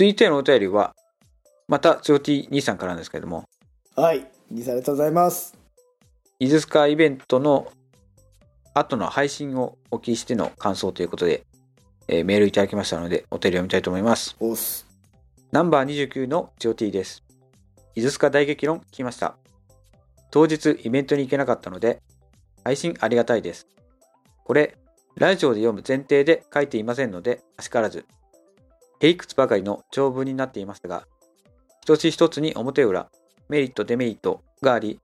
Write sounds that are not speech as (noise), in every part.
続いてのお便りは、また、ジョーティ兄さんからなんですけれども、はい兄さんありがとうございますイズスカイベントの後の配信をお聞きしての感想ということで、えーメールいただきましたので、お便り読みたいと思います。おっすナンバー29の GOT です。イズスカ大激論聞きました。当日イベントに行けなかったので、配信ありがたいです。これ、ラジオで読む前提で書いていませんので、あしからず。へいくつばかりの長文になっていますが、一つ一つに表裏、メリット、デメリットがあり、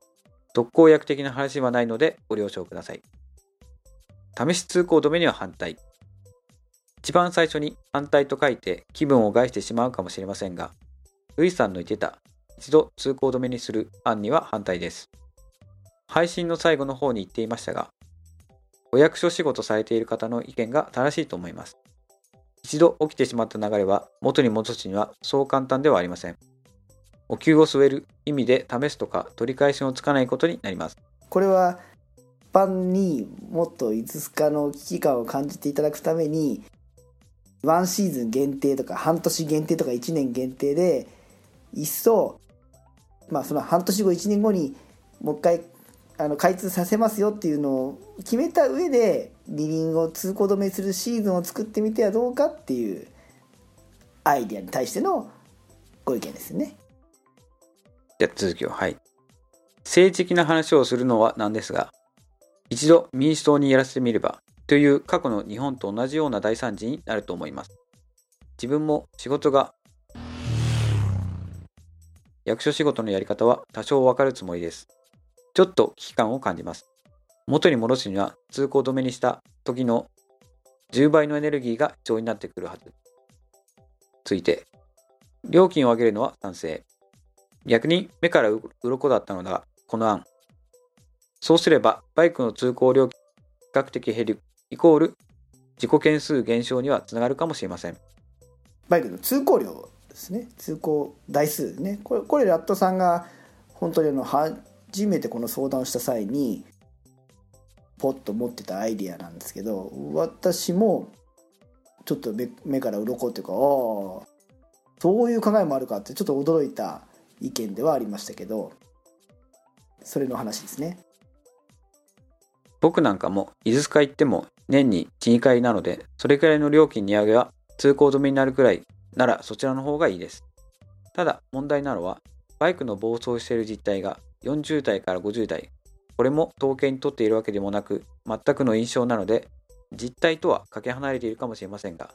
特効薬的な話はないのでご了承ください。試し通行止めには反対。一番最初に反対と書いて気分を害してしまうかもしれませんが、ルイさんの言ってた一度通行止めにする案には反対です。配信の最後の方に言っていましたが、お役所仕事されている方の意見が正しいと思います。一度起きてしまった流れは元に戻すにはそう簡単ではありません。お灸を据える意味で試すとか取り返しのつかないことになります。これは一般にもっといつすかの危機感を感じていただくためにワンシーズン限定とか半年限定とか1年限定でいっそまあその半年後1年後にもう一回あの開通させますよっていうのを決めた上で二輪を通行止めするシーズンを作ってみてはどうかっていうアイデアに対してのご意見ですね。じゃあ続きを、はい。政治的な話をするのはなんですが、一度民主党にやらせてみれば、という過去の日本と同じような大惨事になると思います。自分も仕事が、役所仕事のやり方は多少わかるつもりです。ちょっと危機感を感じます。元に戻すには通行止めにした時の10倍のエネルギーが必要になってくるはず。ついて、料金を上げるのは賛成。逆に目から鱗だったのがこの案。そうすればバイクの通行料金比較的減るイコール自己件数減少にはつながるかもしれません。バイクの通行量ですね通行台数ねこれこれラットさんが本当にあの初めてこの相談をした際にポッと持ってたアイディアなんですけど私もちょっと目目から鱗っていうかああそういう考えもあるかってちょっと驚いた意見ではありましたけどそれの話ですね僕なんかも伊豆スカ行っても年に1、2回なので、それくらいの料金値上げは通行止めになるくらいならそちらの方がいいです。ただ問題なのは、バイクの暴走している実態が40代から50代、これも統計に取っているわけでもなく、全くの印象なので、実態とはかけ離れているかもしれませんが、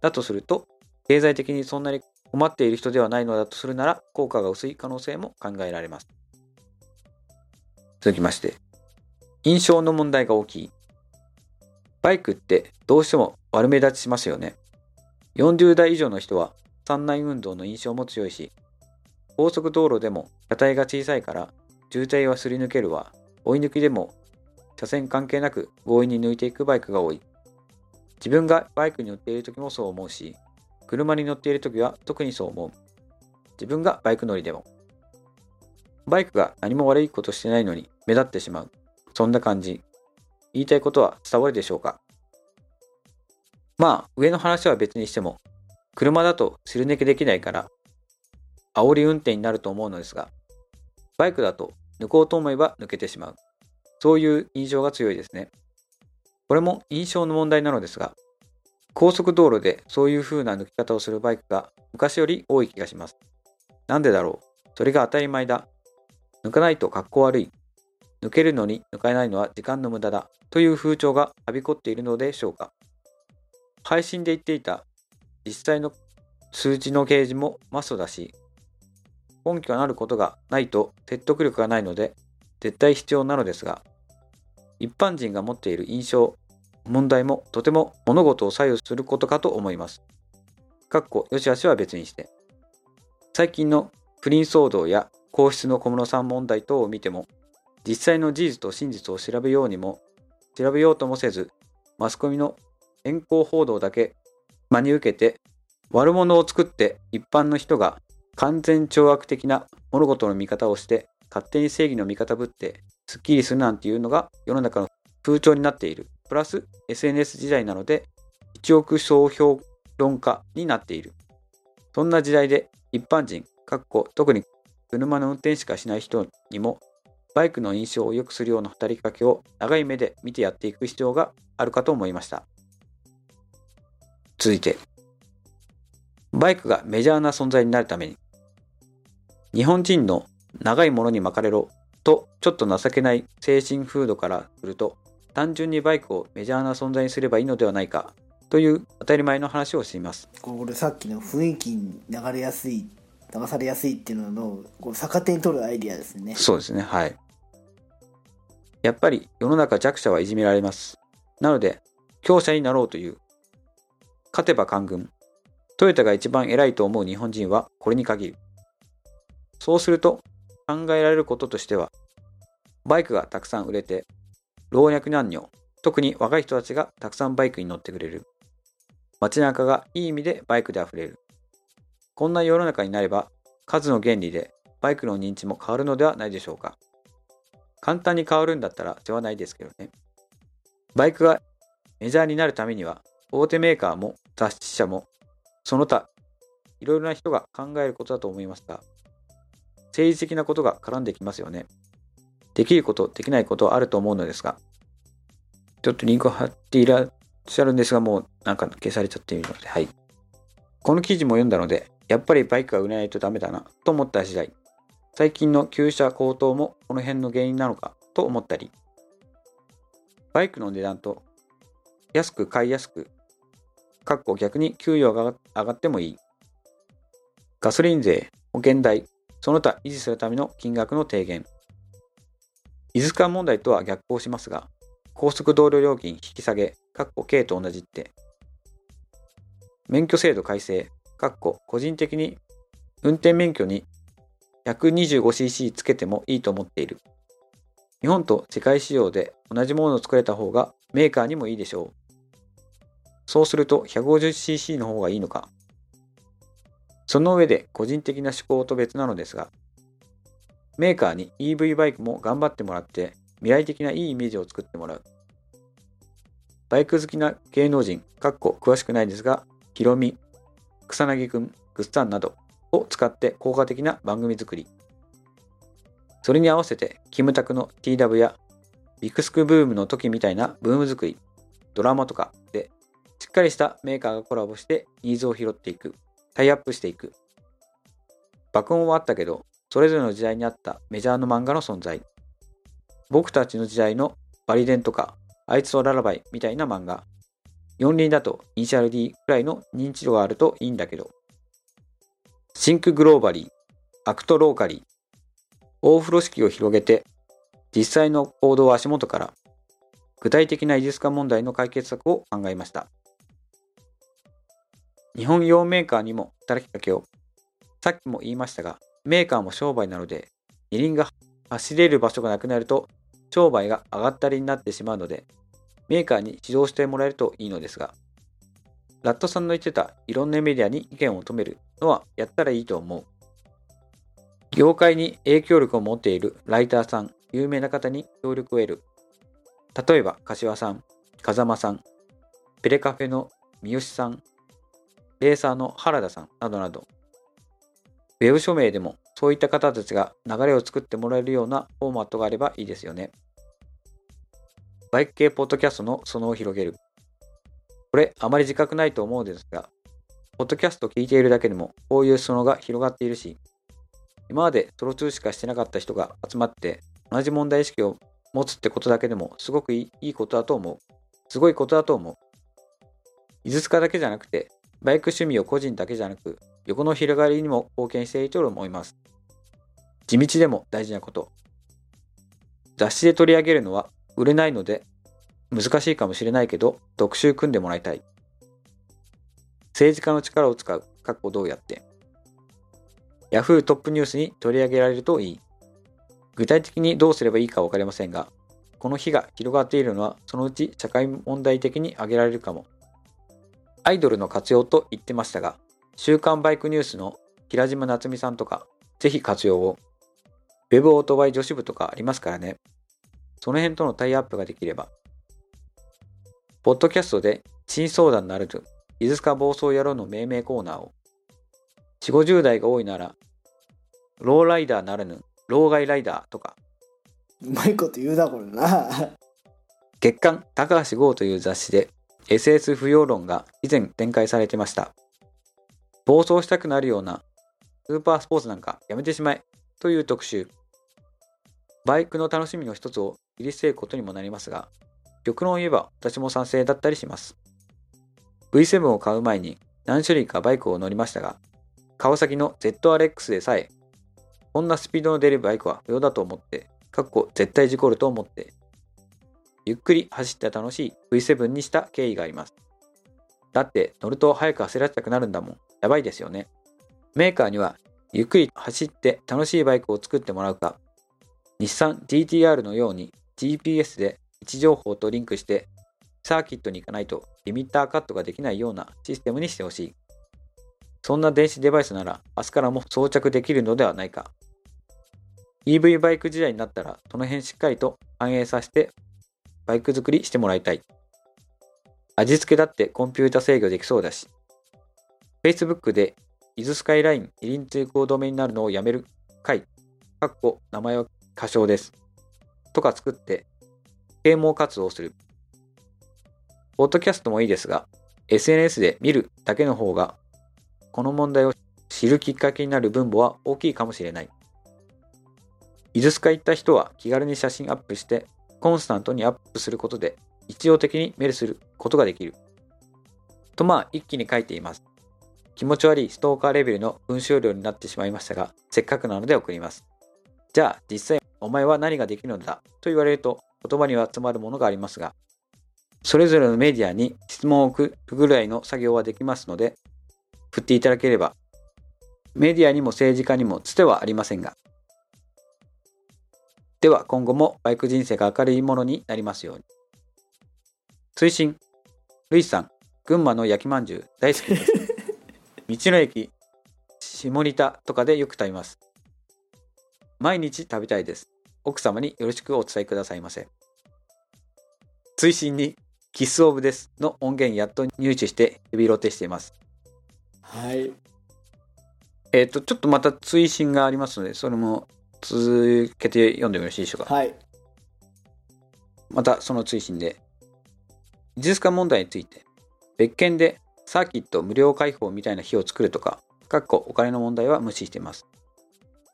だとすると、経済的にそんなに困っている人ではないのだとするなら、効果が薄い可能性も考えられます。続きまして、印象の問題が大きい。バイクってどうしても悪目立ちしますよね。40代以上の人は山内運動の印象も強いし、高速道路でも車体が小さいから渋滞はすり抜けるわ、追い抜きでも車線関係なく強引に抜いていくバイクが多い。自分がバイクに乗っている時もそう思うし、車に乗っている時は特にそう思う。自分がバイク乗りでも。バイクが何も悪いことしてないのに目立ってしまう。そんな感じ。言いたいことは伝わるでしょうかまあ、上の話は別にしても、車だとすり抜けできないから、煽り運転になると思うのですが、バイクだと抜こうと思えば抜けてしまう。そういう印象が強いですね。これも印象の問題なのですが、高速道路でそういう風な抜き方をするバイクが昔より多い気がします。なんでだろう？それが当たり前だ。抜かないと格好悪い。抜けるのに抜かないのは時間の無駄だ。という風潮がはびこっているのでしょうか。配信で言っていた実際の数字の掲示もマストだし、根拠のあることがないと説得力がないので絶対必要なのですが、一般人が持っている印象、問題もとても物事を左右することかと思います。かっこ、よしあしは別にして。最近の不倫騒動や皇室の小室さん問題等を見ても、実際の事実と真実を調べようにも、調べようともせず、マスコミの遠行報道だけ真に受けて、悪者を作って一般の人が完全懲悪的な物事の見方をして、勝手に正義の味方ぶって、スッキリするなんていうのが世の中の風潮になっている。プラス SNS 時代なので、一億総評論家になっている。そんな時代で一般人、かっこ特に車の運転しかしない人にもバイクの印象を良くするような働きかけを長い目で見てやっていく必要があるかと思いました。続いて、バイクがメジャーな存在になるために、日本人の長いものに巻かれろとちょっと情けない精神風土からすると、単純にバイクをメジャーな存在にすればいいのではないかという当たり前の話をしています。これさっきの雰囲気に流れやすい流されやすいっていうののこう逆手に取るアイディアですねそうですね、はい。やっぱり世の中弱者はいじめられます。なので、強者になろうという、勝てば官軍、トヨタが一番偉いと思う日本人はこれに限る。そうすると、考えられることとしては、バイクがたくさん売れて、老若男女、特に若い人たちがたくさんバイクに乗ってくれる。街中がいい意味でバイクで溢れる。こんな世の中になれば、数の原理でバイクの認知も変わるのではないでしょうか。簡単に変わるんだったら世話ないですけどね。バイクがメジャーになるためには、大手メーカーも雑誌社も、その他、いろいろな人が考えることだと思いますが、政治的なことが絡んできますよね。できること、できないことはあると思うのですが、ちょっとリンクを貼っていらっしゃるんですが、もうなんか消されちゃっているので、はい。この記事も読んだので、やっぱりバイクが売れないとダメだなと思った次第、最近の旧車高騰もこの辺の原因なのかと思ったり、バイクの値段と安く買いやすく、かっこ逆に給与が上がってもいい。ガソリン税、保険代、その他維持するための金額の低減。伊豆間問題とは逆行しますが、高速道路料金引き下げ、かっこ K と同じって。免許制度改正、かっこ個人的に運転免許に 125cc つけてもいいと思っている。日本と世界市場で同じものを作れた方がメーカーにもいいでしょう。そうすると 150cc の方がいいのか。その上で個人的な趣向と別なのですが、メーカーに EV バイクも頑張ってもらって未来的ないいイメージを作ってもらう。バイク好きな芸能人、かっこ詳しくないですが、ヒロミ、草薙くん、グッサンなどを使って効果的な番組作り。それに合わせて、キムタクの TW やビクスクブームの時みたいなブーム作り、ドラマとかで、しっかりしたメーカーがコラボしてニーズを拾っていく、タイアップしていく。爆音はあったけど、それぞれの時代にあったメジャーの漫画の存在。僕たちの時代のバリ伝とか、あいつとララバイみたいな漫画。四輪だとイニシャル D くらいの認知度があるといいんだけど。 Think globally、act locally、大風呂敷を広げて、実際の行動を足元から、具体的な技術化問題の解決策を考えました。日本用メーカーにも働きかけを。さっきも言いましたが、メーカーも商売なので、二輪が走れる場所がなくなると、商売が上がったりになってしまうので、メーカーに指導してもらえるといいのですが、ラットさんの言ってたいろんなメディアに意見を求めるのはやったらいいと思う。業界に影響力を持っているライターさん、有名な方に協力を得る。例えば、柏さん、風間さん、ペレカフェの三好さん、レーサーの原田さんなどなど、ウェブ署名でもそういった方たちが流れを作ってもらえるようなフォーマットがあればいいですよね。バイク系ポッドキャストの裾野を広げる。これ、あまり自覚ないと思うんですが、ポッドキャスト聞いているだけでも、こういう裾野が広がっているし、今までソロ2しかしてなかった人が集まって、同じ問題意識を持つってことだけでも、すごくいいことだと思う。すごいことだと思う。技術家だけじゃなくて、バイク趣味を個人だけじゃなく、横の広がりにも貢献していると思います。地道でも大事なこと。雑誌で取り上げるのは売れないので難しいかもしれないけど、特集組んでもらいたい。政治家の力を使う、かっこどうやって。Yahoo トップニュースに取り上げられるといい。具体的にどうすればいいかわかりませんが、この火が広がっているのは、そのうち社会問題的に挙げられるかも。アイドルの活用と言ってましたが、週刊バイクニュースの平島夏美さんとか、ぜひ活用を。ウェブオートバイ女子部とかありますからね。その辺とのタイアップができれば。ポッドキャストで新相談のある伊豆か暴走野郎の命名コーナーを。4、50代が多いなら、ローライダーならぬ、老害ライダーとか、うまいこと言うなこれな月刊高橋剛という雑誌で SS 不要論が以前展開されてました。暴走したくなるようなスーパースポーツなんかやめてしまえという特集。バイクの楽しみの一つを切り捨てることにもなりますが、極論を言えば私も賛成だったりします。V7 を買う前に何種類かバイクを乗りましたが、川崎の ZRX でさえ、こんなスピードの出るバイクは不要だと思って、かっこ絶対事故ると思って、ゆっくり走って楽しい V7 にした経緯があります。だって乗ると早く走らせたくなるんだもん。やばいですよね。メーカーにはゆっくり走って楽しいバイクを作ってもらうか、日産 GTR のように GPS で位置情報とリンクしてサーキットに行かないとリミッターカットができないようなシステムにしてほしい。そんな電子デバイスなら明日からも装着できるのではないか。EV バイク時代になったらその辺しっかりと反映させてバイク作りしてもらいたい。味付けだってコンピュータ制御できそうだし、Facebook で伊豆スカイライン二輪通行止めになるのをやめる会、かっこ名前は過小です。とか作って、啓蒙活動する。ポッドキャストもいいですが、SNS で見るだけの方が、この問題を知るきっかけになる分母は大きいかもしれない。伊豆スカ行った人は気軽に写真アップして、コンスタントにアップすることで、一応的にメールすることができる。とまあ一気に書いています。気持ち悪いストーカーレベルの文章量になってしまいましたが、せっかくなので送ります。じゃあ実際お前は何ができるのだと言われると言葉には詰まるものがありますが、それぞれのメディアに質問を送るぐらいの作業はできますので、振っていただければ、メディアにも政治家にもつてはありませんが、では今後もバイク人生が明るいものになりますように。推進、ルイさん、群馬の焼きまんじゅう大好きです。(laughs) 道の駅、下仁田とかでよく食べます。毎日食べたいです。奥様によろしくお伝えくださいませ。追伸に、キスオブですの音源やっと入手してヘビロテしています。はいえっ、と、ちょっとまた追伸がありますので、それも続けて読んでもよろしいでしょうか？はいまたその追伸で、技術化問題について、別件でサーキット無料開放みたいな日を作るとか、かっこお金の問題は無視しています。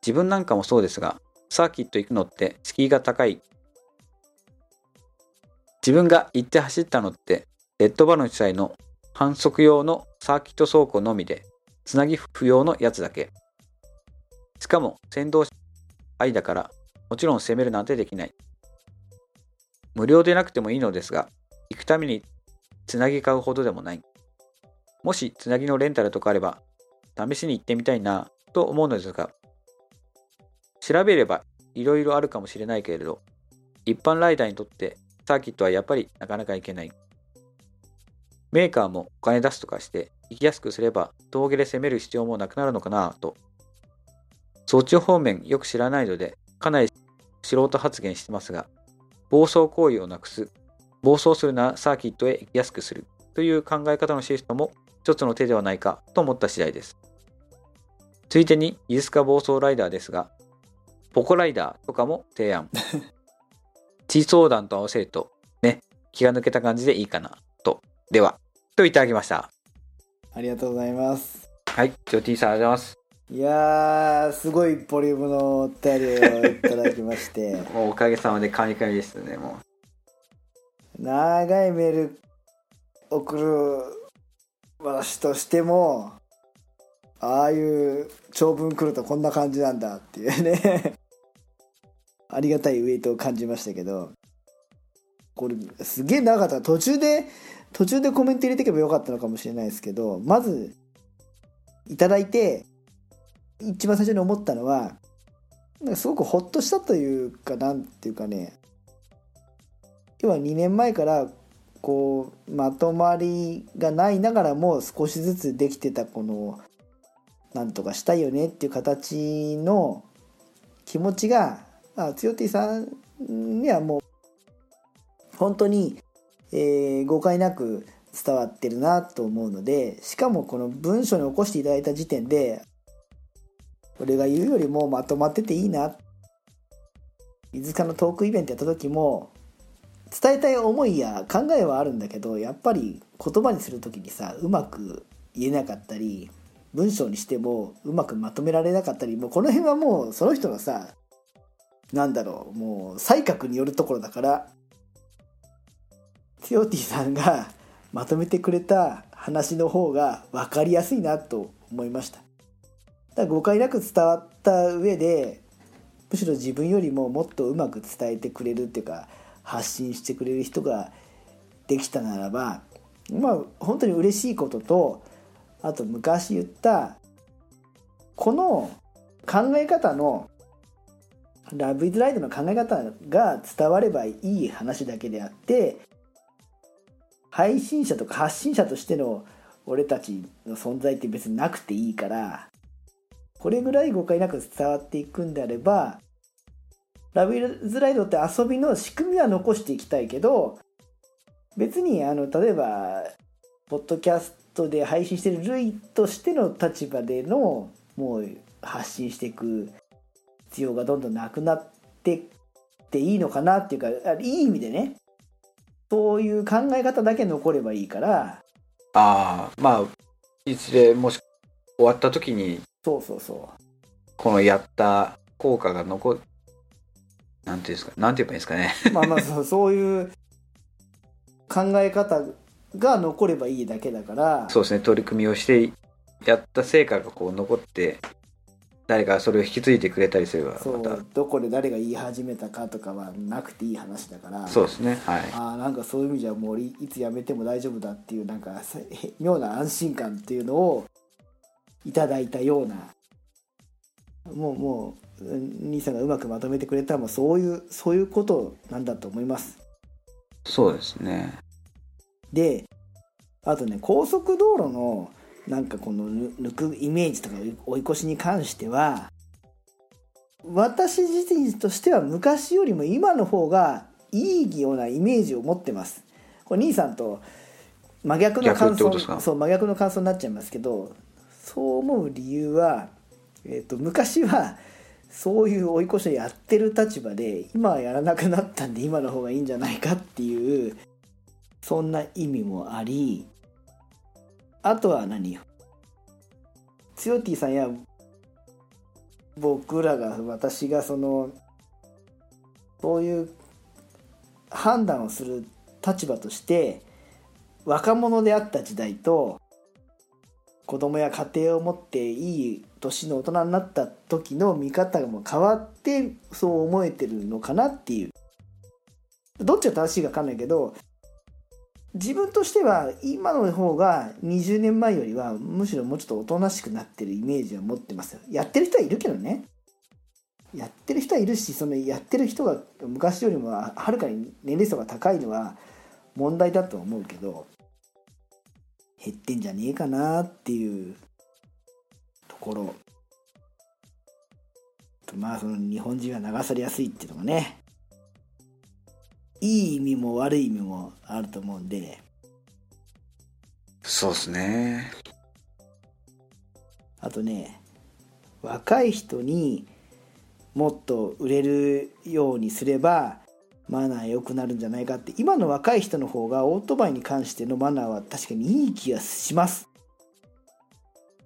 自分なんかもそうですが、サーキット行くのって敷居が高い。自分が行って走ったのって、レッドバルの主催の反則用のサーキット走行のみで、つなぎ不要のやつだけ。しかも先導愛だから、もちろん攻めるなんてできない。無料でなくてもいいのですが、行くためにつなぎ買うほどでもない。もしつなぎのレンタルとかあれば、試しに行ってみたいなと思うのですが、調べればいろいろあるかもしれないけれど、一般ライダーにとってサーキットはやっぱりなかなか行けない。メーカーもお金出すとかして行きやすくすれば峠で攻める必要もなくなるのかなと。そっち方面よく知らないのでかなり素人発言してますが、暴走行為をなくす、暴走するならサーキットへ行きやすくするという考え方のシステムも一つの手ではないかと思った次第です。ついでにイエスカ暴走ライダーですが、ポコライダーとかも提案。(laughs) 地位相談と合わせると、ね、気が抜けた感じでいいかなと。では、といただきました。ありがとうございますはい、ジョティさんありがとうございます。いやーすごいボリュームのお便りをいただきまして。(laughs) もうおかげさまでカニカニですね、も長いメール送る私としてもああいう長文来るとこんな感じなんだっていうね。(laughs) ありがたいウェイトを感じましたけど。これすげえ長かった。途中で途中でコメント入れていけばよかったのかもしれないですけどまずいただいて一番最初に思ったのはなんかすごくホッとしたというかなんていうかね。要は2年前からこうまとまりがないながらも少しずつできてたこのなんとかしたいよねっていう形の気持ちがあつよてぃさんにはもう本当に、えー誤解なく伝わってるなと思うのでしかもこの文章に起こしていただいた時点で俺が言うよりもまとまってていいな。飯塚のトークイベントやった時も伝えたい思いや考えはあるんだけどやっぱり言葉にする時にさうまく言えなかったり文章にしてもうまくまとめられなかったりもうこの辺はもうその人のさなんだろうもう才覚によるところだからティオティさんがまとめてくれた話の方が分かりやすいなと思いました。だ誤解なく伝わった上でむしろ自分よりももっとうまく伝えてくれるっていうか発信してくれる人ができたならばまあ本当に嬉しいこととあと昔言ったこの考え方のラブイズライドの考え方が伝わればいい話だけであって配信者とか発信者としての俺たちの存在って別になくていいからこれぐらい誤解なく伝わっていくんであればラブイズライドって遊びの仕組みは残していきたいけど別にあの例えばポッドキャストで配信してる類としての立場でのもう発信していく必要がどんどんなくなってっていいのかなっていうかいい意味でねそういう考え方だけ残ればいいから。ああまあいずれもし終わった時にそうそうそこのやった効果が残なんていうんですかなんて言えばいいんですかね。うまあまあそうそういう考え方が残ればいいだけだから。そうですね。取り組みをしてやった成果がこう残って誰かそれを引き継いでくれたりすればそうどこで誰が言い始めたかとかはなくていい話だから。そうですね。はい。ああなんかそういう意味じゃもう俺いつ辞めても大丈夫だっていうなんか妙な安心感っていうのをいただいたような。もうもううん兄さんがうまくまとめてくれたもうそういうそういうことなんだと思います。そうですね。であとね高速道路のなんかこのぬ抜くイメージとか追い越しに関しては私自身としては昔よりも今の方がいいようなイメージを持ってます。これ兄さんと真逆の感想そう真逆の感想になっちゃいますけどそう思う理由は、えー、と昔はそういう追い越しをやってる立場で今はやらなくなったんで今の方がいいんじゃないかっていうそんな意味もありあとは何？つよティさんや僕らが私がそのそういう判断をする立場として若者であった時代と子供や家庭を持っていい年の大人になった時の見方がもう変わってそう思えてるのかなっていう。どっちが正しいか分かんないけど自分としては今の方が20年前よりはむしろもうちょっとおとなしくなってるイメージは持ってますやってる人はいるけどね。やってる人はいるしそのやってる人が昔よりもはるかに年齢層が高いのは問題だと思うけど減ってんじゃねえかなっていうところ。とまあその日本人は流されやすいっていうのがね。いい意味も悪い意味もあると思うんで。そうですね。あとね若い人にもっと売れるようにすればマナー良くなるんじゃないかって今の若い人の方がオートバイに関してのマナーは確かにいい気がします。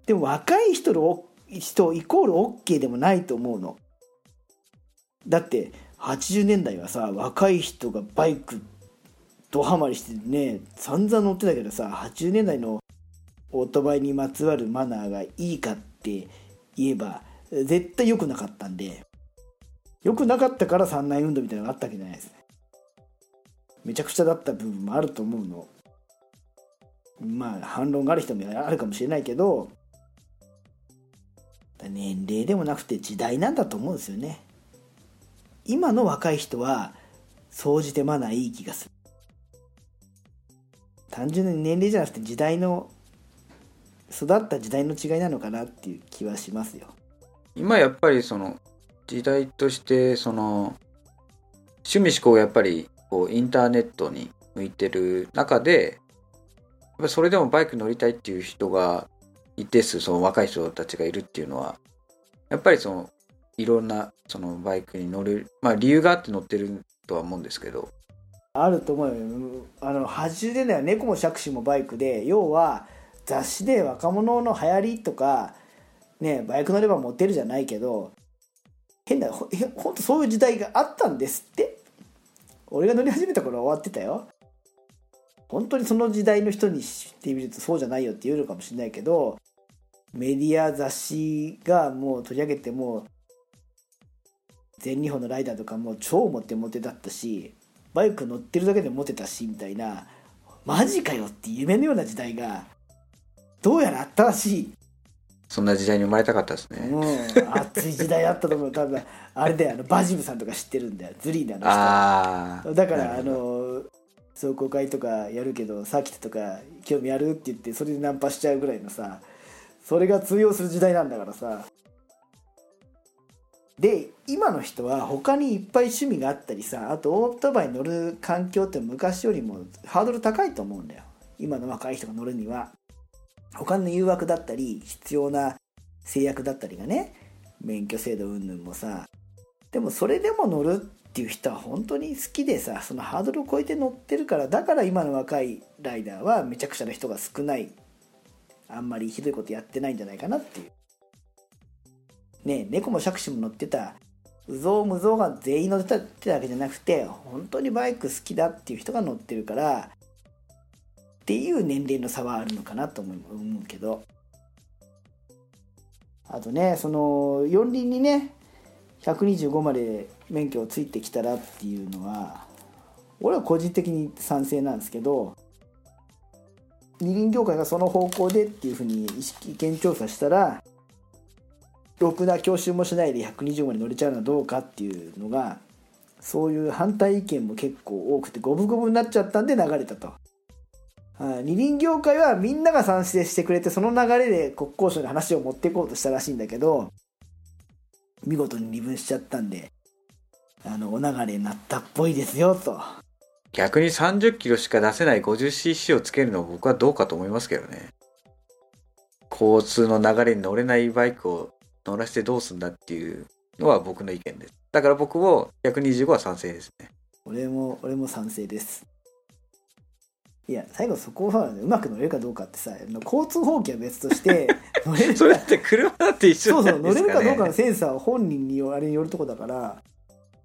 でも若い人の人イコール OK でもないと思うの。だって80年代はさ若い人がバイクドハマりしてね散々乗ってたけどさ80年代のオートバイにまつわるマナーがいいかって言えば絶対良くなかったんで。良くなかったから三内運動みたいなのがあったわけじゃないですね。めちゃくちゃだった部分もあると思うの。まあ反論がある人もあるかもしれないけど年齢でもなくて時代なんだと思うんですよね。今の若い人は総じてマナーいい気がする。単純に年齢じゃなくて時代の育った時代の違いなのかなっていう気はしますよ。今やっぱりその時代としてその趣味思考がやっぱりこうインターネットに向いてる中でやっぱそれでもバイク乗りたいっていう人が一定数その若い人たちがいるっていうのは。やっぱりそのいろんなそのバイクに乗るまあ理由があって乗ってるとは思うんですけど。あると思うよ。あの80年代は猫も杓子もバイクで。要は雑誌で若者の流行りとかねバイク乗ればモテるじゃないけど変なほ (laughs) ほんとそういう時代があったんですって。俺が乗り始めた頃は終わってたよ。本当にその時代の人にしてみるとそうじゃないよって言うのかもしれないけどメディア雑誌がもう取り上げても全日本のライダーとかも超モテモテだったしバイク乗ってるだけでモテたしみたいなマジかよって夢のような時代がどうやらあったらしい。そんな時代に生まれたかったですね、うん、熱い時代あったと思う。多分あれであのバジムさんとか知ってるんだよ。ズリーナの人。ああだからあの壮行会とかやるけどサーキットとか興味あるって言ってそれでナンパしちゃうぐらいのさそれが通用する時代なんだからさ。で今の人は他にいっぱい趣味があったりさあとオートバイ乗る環境って昔よりもハードル高いと思うんだよ。今の若い人が乗るには他の誘惑だったり必要な制約だったりがね免許制度云々もさでもそれでも乗るっていう人は本当に好きでさそのハードルを超えて乗ってるからだから今の若いライダーはめちゃくちゃな人が少ない。あんまりひどいことやってないんじゃないかなっていう。ね猫も杓子も乗ってた。うぞうむぞうが全員乗ってたってわけじゃなくて本当にバイク好きだっていう人が乗ってるからっていう年齢の差はあるのかなと思う思うけどあとねその四輪にね125まで免許をついてきたらっていうのは俺は個人的に賛成なんですけど二輪業界がその方向でっていうふうに意識意見調査したらろくな教習もしないで120まで乗れちゃうのはどうかっていうのがそういう反対意見も結構多くて五分五分になっちゃったんで流れたと。はい。二輪業界はみんなが賛成してくれてその流れで国交省に話を持っていこうとしたらしいんだけど見事に二分しちゃったんであのお流れになったっぽいですよと。逆に30キロしか出せない 50cc をつけるのは僕はどうかと思いますけどね。交通の流れに乗れないバイクを乗らせてどうすんだっていうのは僕の意見です。だから僕も125は賛成ですね。俺も俺も賛成ですいや最後そこはうまく乗れるかどうかってさ交通法規は別として (laughs) 乗れるそれって車だって一緒そうそう乗なんですかれるかどうかのねセンサーは本人によあれによるとこだから。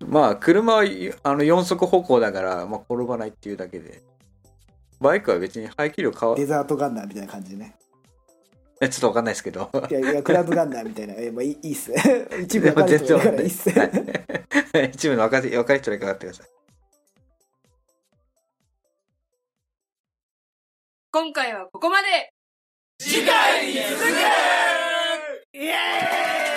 まあ車はあの4速歩行だから、まあ、転ばないっていうだけで。バイクは別に排気量変わデザートガンナーみたいな感じでね。えちょっとわかんないですけど。いやいやクラブガンナーみたいな。(laughs) え、まあ、いいいいっす。(laughs) 一部分かる人い一部の若い若い人にかかってください今回はここまで。次回に続くイエーイ